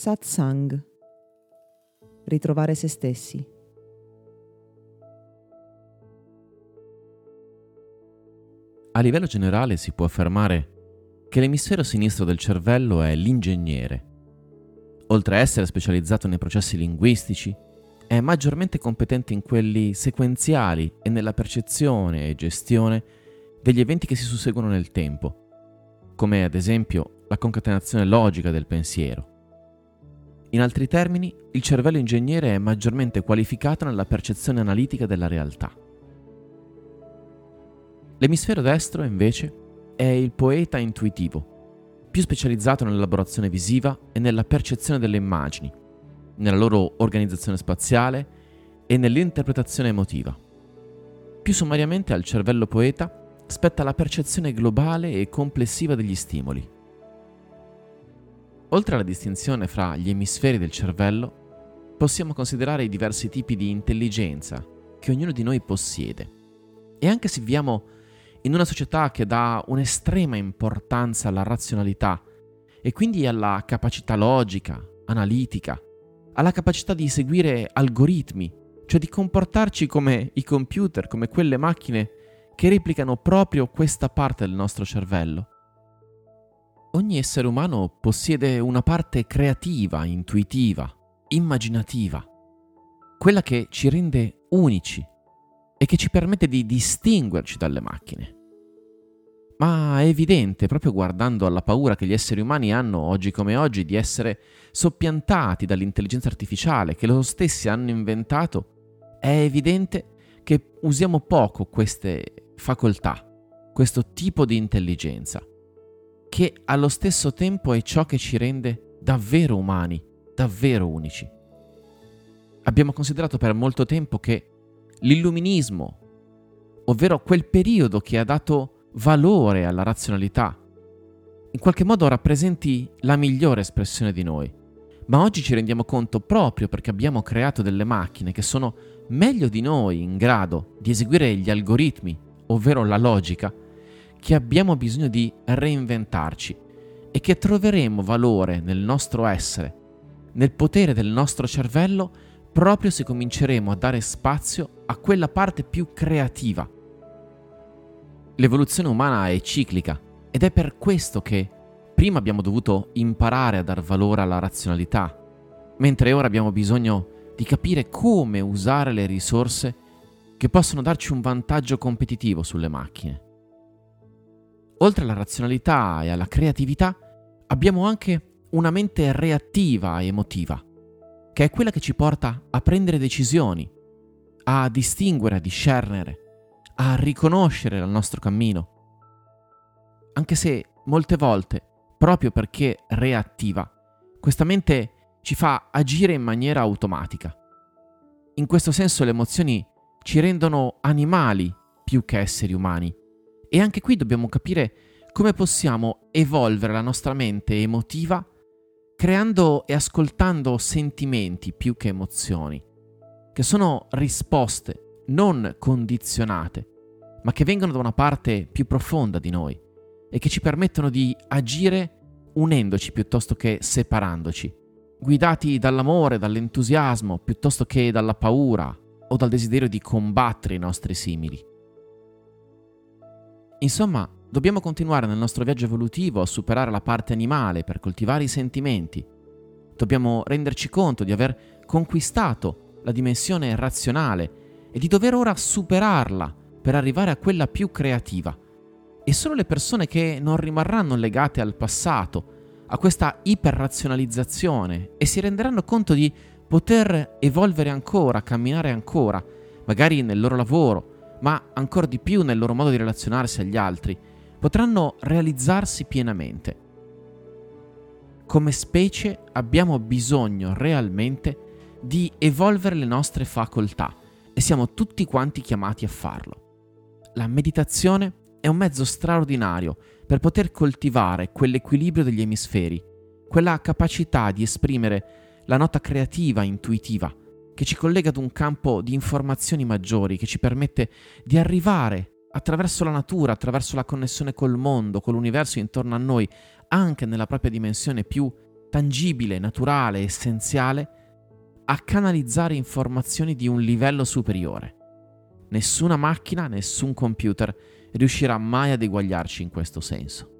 Satsang. Ritrovare se stessi. A livello generale si può affermare che l'emisfero sinistro del cervello è l'ingegnere. Oltre a essere specializzato nei processi linguistici, è maggiormente competente in quelli sequenziali e nella percezione e gestione degli eventi che si susseguono nel tempo, come ad esempio la concatenazione logica del pensiero. In altri termini, il cervello ingegnere è maggiormente qualificato nella percezione analitica della realtà. L'emisfero destro, invece, è il poeta intuitivo, più specializzato nell'elaborazione visiva e nella percezione delle immagini, nella loro organizzazione spaziale e nell'interpretazione emotiva. Più sommariamente al cervello poeta spetta la percezione globale e complessiva degli stimoli, Oltre alla distinzione fra gli emisferi del cervello, possiamo considerare i diversi tipi di intelligenza che ognuno di noi possiede. E anche se viviamo in una società che dà un'estrema importanza alla razionalità e quindi alla capacità logica, analitica, alla capacità di seguire algoritmi, cioè di comportarci come i computer, come quelle macchine che replicano proprio questa parte del nostro cervello, Ogni essere umano possiede una parte creativa, intuitiva, immaginativa, quella che ci rende unici e che ci permette di distinguerci dalle macchine. Ma è evidente, proprio guardando alla paura che gli esseri umani hanno oggi come oggi di essere soppiantati dall'intelligenza artificiale che loro stessi hanno inventato, è evidente che usiamo poco queste facoltà, questo tipo di intelligenza che allo stesso tempo è ciò che ci rende davvero umani, davvero unici. Abbiamo considerato per molto tempo che l'illuminismo, ovvero quel periodo che ha dato valore alla razionalità, in qualche modo rappresenti la migliore espressione di noi. Ma oggi ci rendiamo conto proprio perché abbiamo creato delle macchine che sono meglio di noi in grado di eseguire gli algoritmi, ovvero la logica, che abbiamo bisogno di reinventarci e che troveremo valore nel nostro essere, nel potere del nostro cervello, proprio se cominceremo a dare spazio a quella parte più creativa. L'evoluzione umana è ciclica ed è per questo che prima abbiamo dovuto imparare a dar valore alla razionalità, mentre ora abbiamo bisogno di capire come usare le risorse che possono darci un vantaggio competitivo sulle macchine. Oltre alla razionalità e alla creatività, abbiamo anche una mente reattiva e emotiva, che è quella che ci porta a prendere decisioni, a distinguere, a discernere, a riconoscere il nostro cammino. Anche se molte volte, proprio perché reattiva, questa mente ci fa agire in maniera automatica. In questo senso le emozioni ci rendono animali più che esseri umani e anche qui dobbiamo capire come possiamo evolvere la nostra mente emotiva creando e ascoltando sentimenti più che emozioni, che sono risposte non condizionate, ma che vengono da una parte più profonda di noi e che ci permettono di agire unendoci piuttosto che separandoci, guidati dall'amore, dall'entusiasmo piuttosto che dalla paura o dal desiderio di combattere i nostri simili. Insomma, dobbiamo continuare nel nostro viaggio evolutivo a superare la parte animale per coltivare i sentimenti. Dobbiamo renderci conto di aver conquistato la dimensione razionale e di dover ora superarla per arrivare a quella più creativa. E solo le persone che non rimarranno legate al passato, a questa iperrazionalizzazione e si renderanno conto di poter evolvere ancora, camminare ancora, magari nel loro lavoro, ma ancora di più nel loro modo di relazionarsi agli altri, potranno realizzarsi pienamente. Come specie abbiamo bisogno realmente di evolvere le nostre facoltà e siamo tutti quanti chiamati a farlo. La meditazione è un mezzo straordinario per poter coltivare quell'equilibrio degli emisferi, quella capacità di esprimere la nota creativa, intuitiva, che ci collega ad un campo di informazioni maggiori, che ci permette di arrivare attraverso la natura, attraverso la connessione col mondo, con l'universo intorno a noi, anche nella propria dimensione più tangibile, naturale, essenziale a canalizzare informazioni di un livello superiore. Nessuna macchina, nessun computer riuscirà mai ad eguagliarci in questo senso.